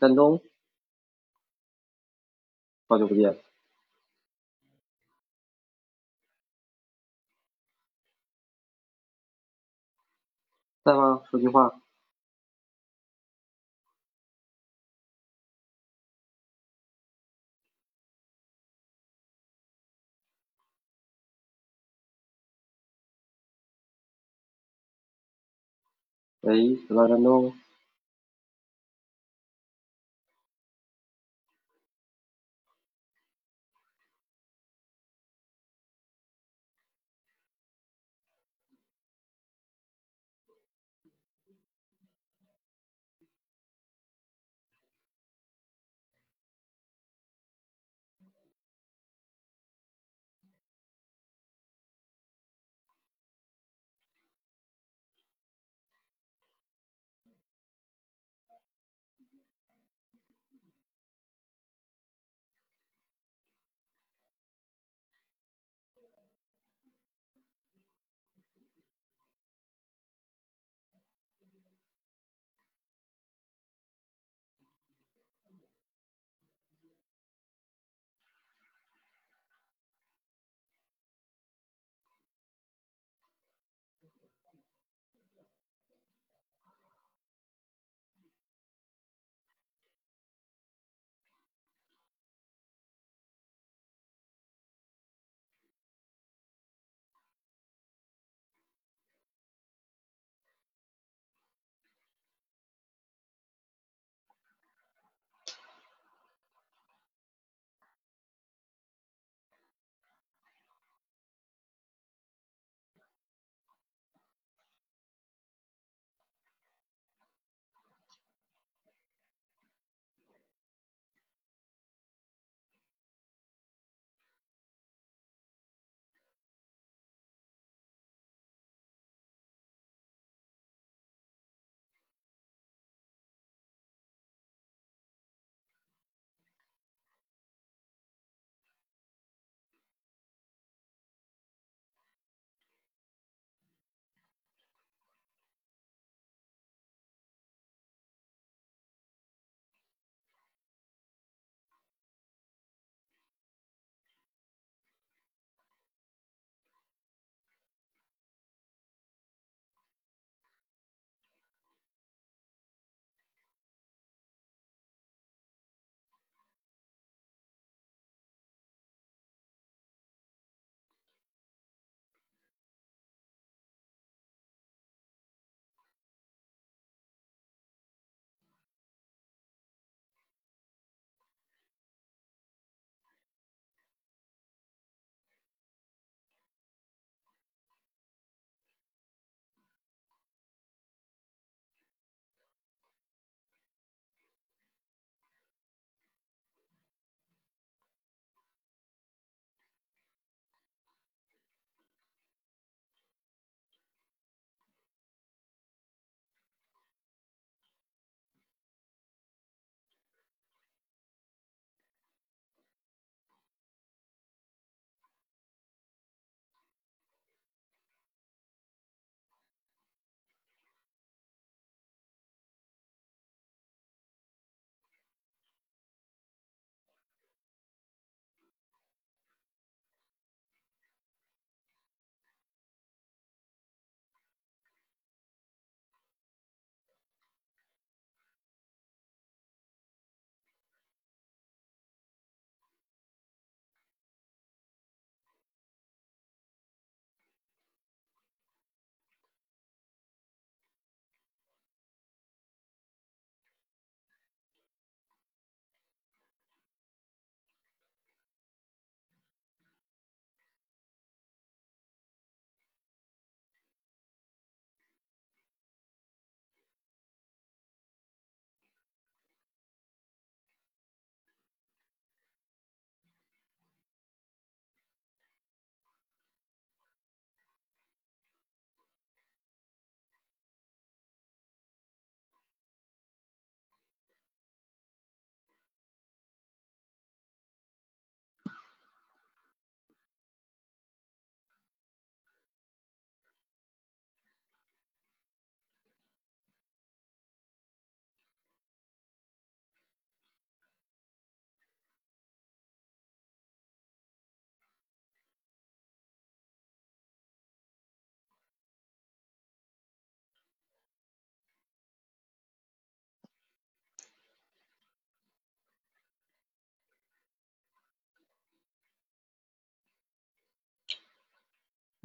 丹东，好久不见，在吗？说句话。喂，十八丹东。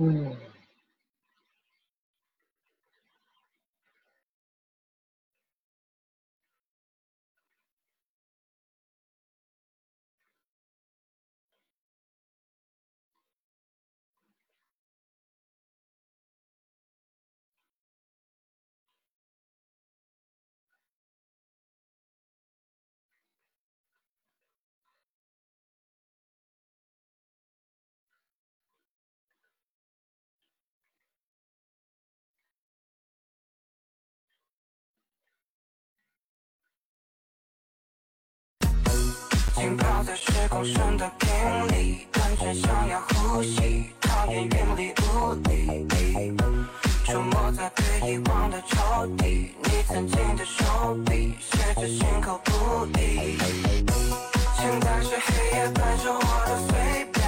嗯。是共生的频力，感觉想要呼吸，讨厌云里雾里，出没在被遗忘的抽屉，你曾经的手笔，写着心口不一，现在是黑夜，白着我的碎片。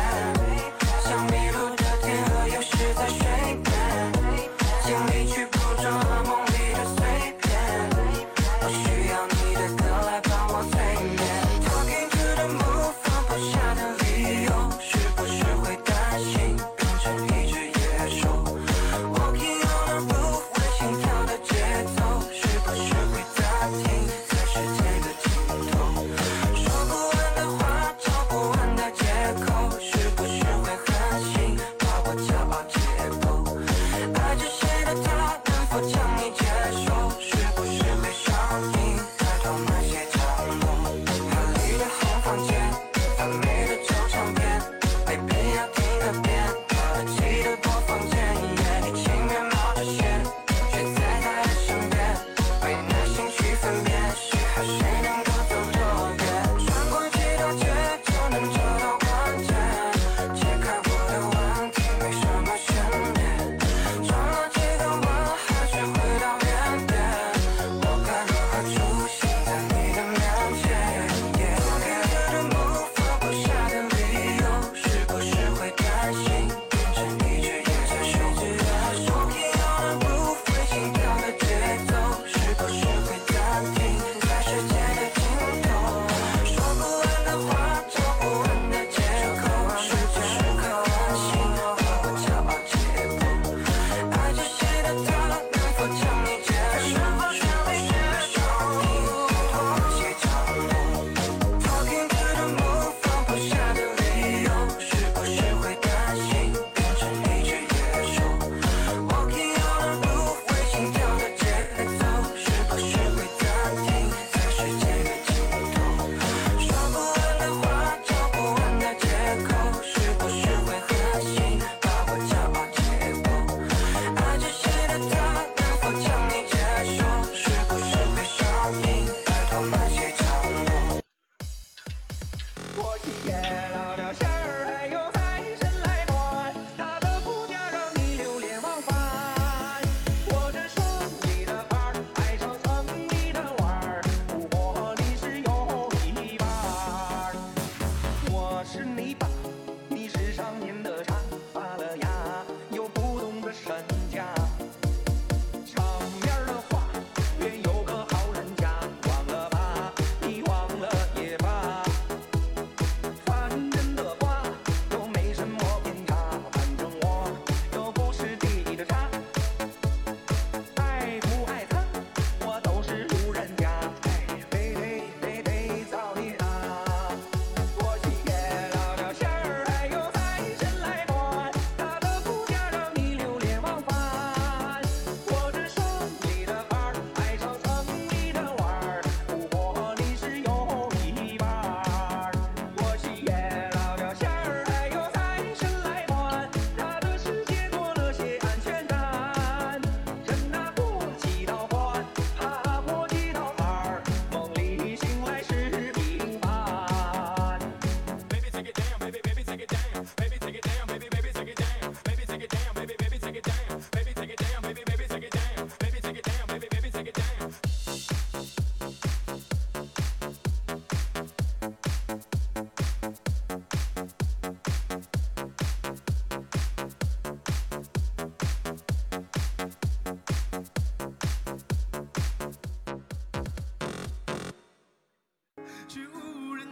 无人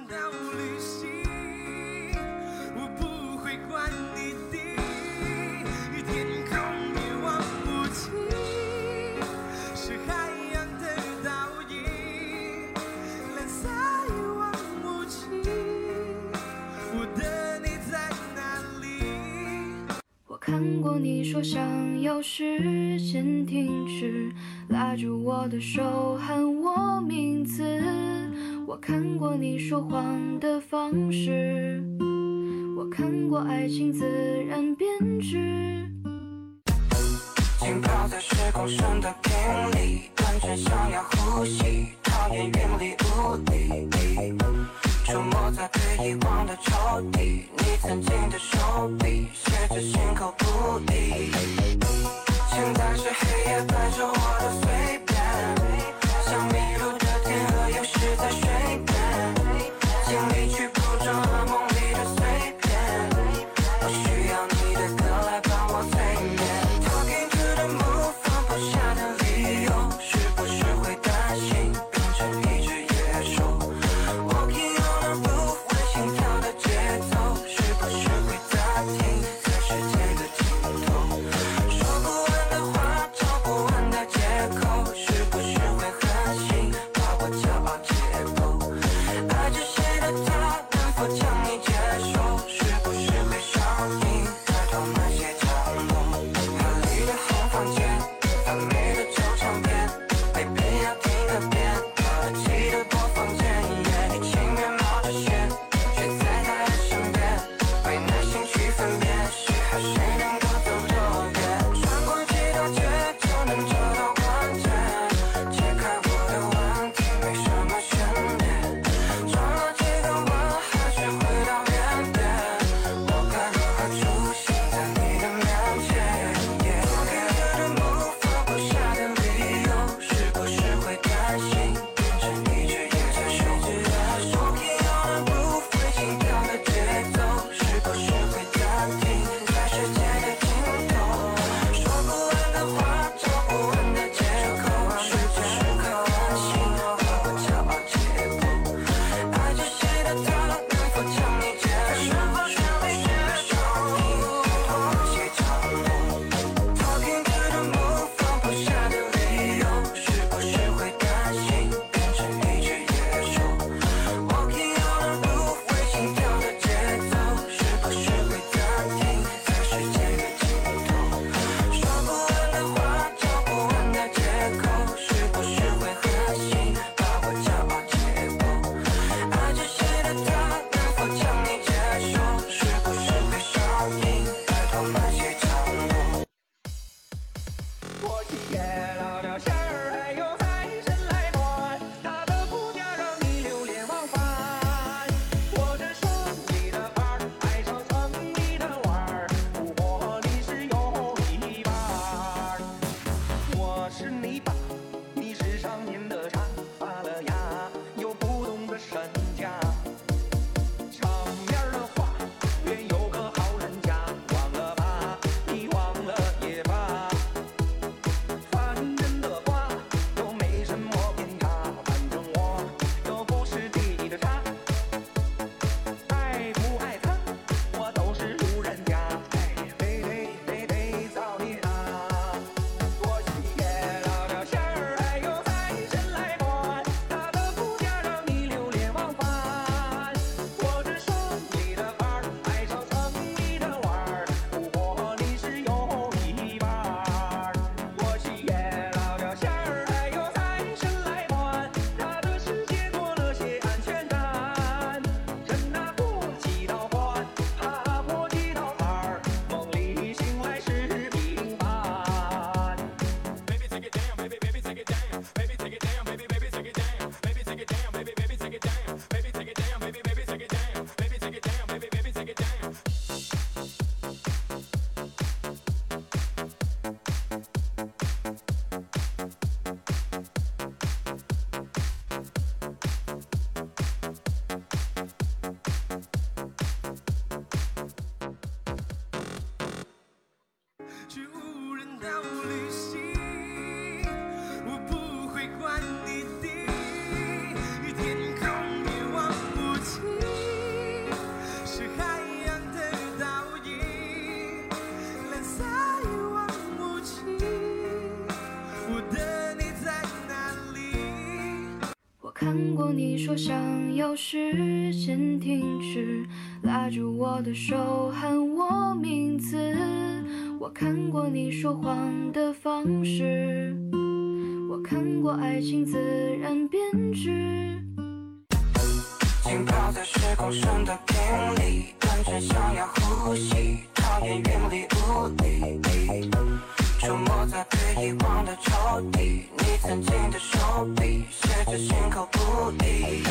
旅行，我不会你的，天空一望无际，是海洋的倒影，蓝色一望无际，我的你在哪里？我看过你说想要时间停止，拉住我的手喊我名字。看过你说谎的方式，我看过爱情自然变质。浸泡在时光深的瓶里，感觉想要呼吸，讨厌云里雾里。出没在被遗忘的抽屉，你曾经的手笔写着心口不一。现在是黑夜伴着我的碎片。就想要时间停止，拉住我的手喊我名字。我看过你说谎的方式，我看过爱情自然变质。浸泡在时光深的瓶里，单纯想要呼吸，讨厌云里雾里。触摸在被遗忘的抽屉，你曾经的手笔，写着心。don't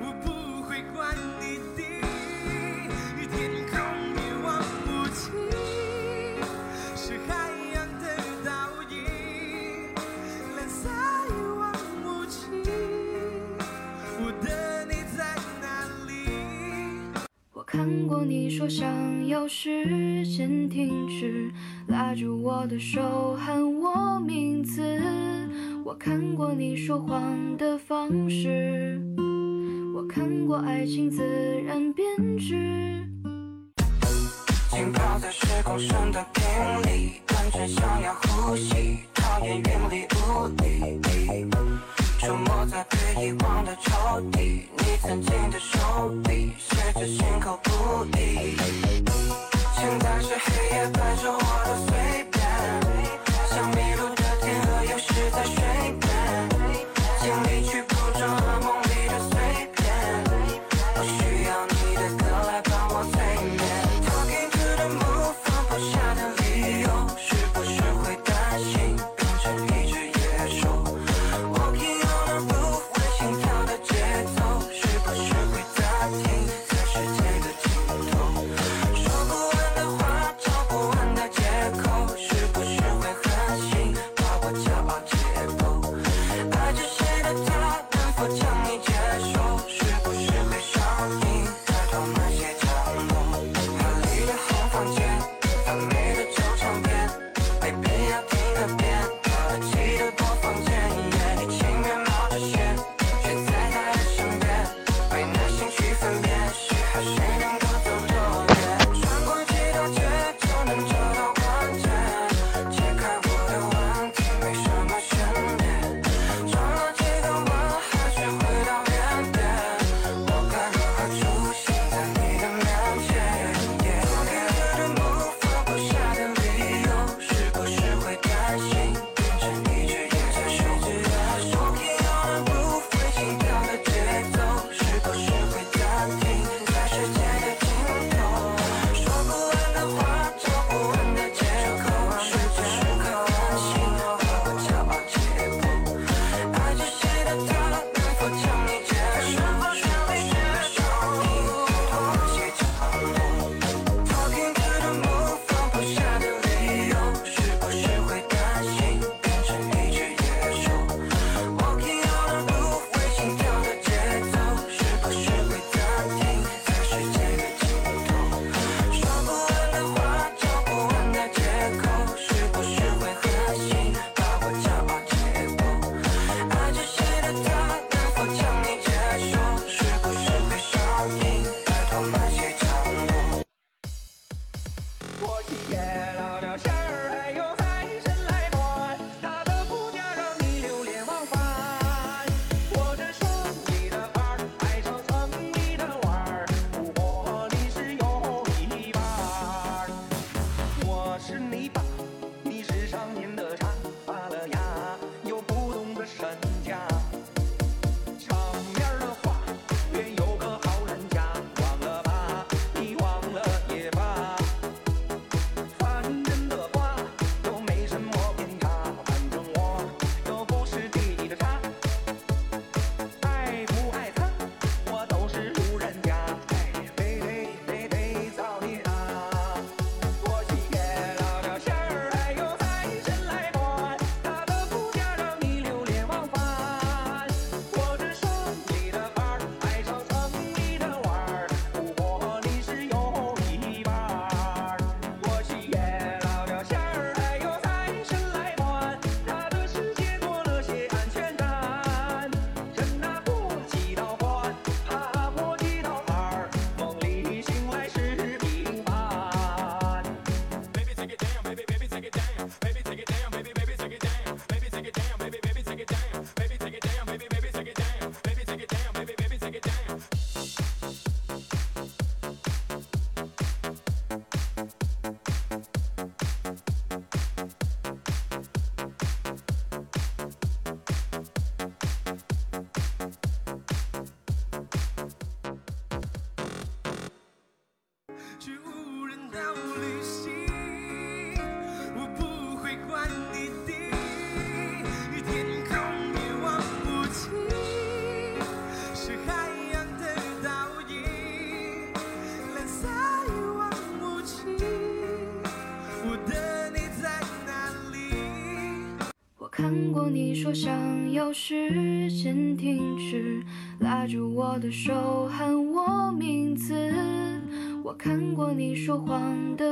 我不会你，天空一望无际，是海洋的倒影，蓝色一望无际。我的你在哪里？我看过你说想要时间停止，拉住我的手喊我名字。我看过你说谎的方式，我看过爱情自然变质。浸泡在时光深的瓶里，感觉想要呼吸，讨厌云里雾里。触摸在被遗忘的抽屉，你曾经的手笔，写着心口不一。现在是黑夜伴着我的碎片。我想要时间停止，拉住我的手喊我名字。我看过你说谎的。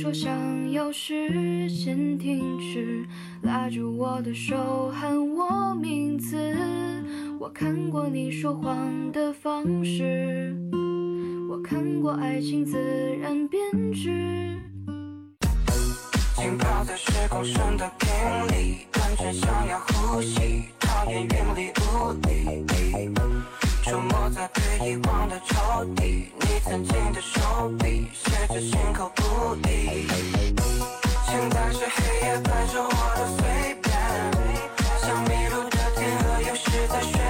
说想要时间停止，拉住我的手喊我名字。我看过你说谎的方式，我看过爱情自然编织。浸泡在时光深的瓶里，感觉想要呼吸。讨厌云里雾里出没在被遗忘的抽屉你曾经的手笔写着心口不一现在是黑夜白昼我都随便随便像迷路的天鹅游失在水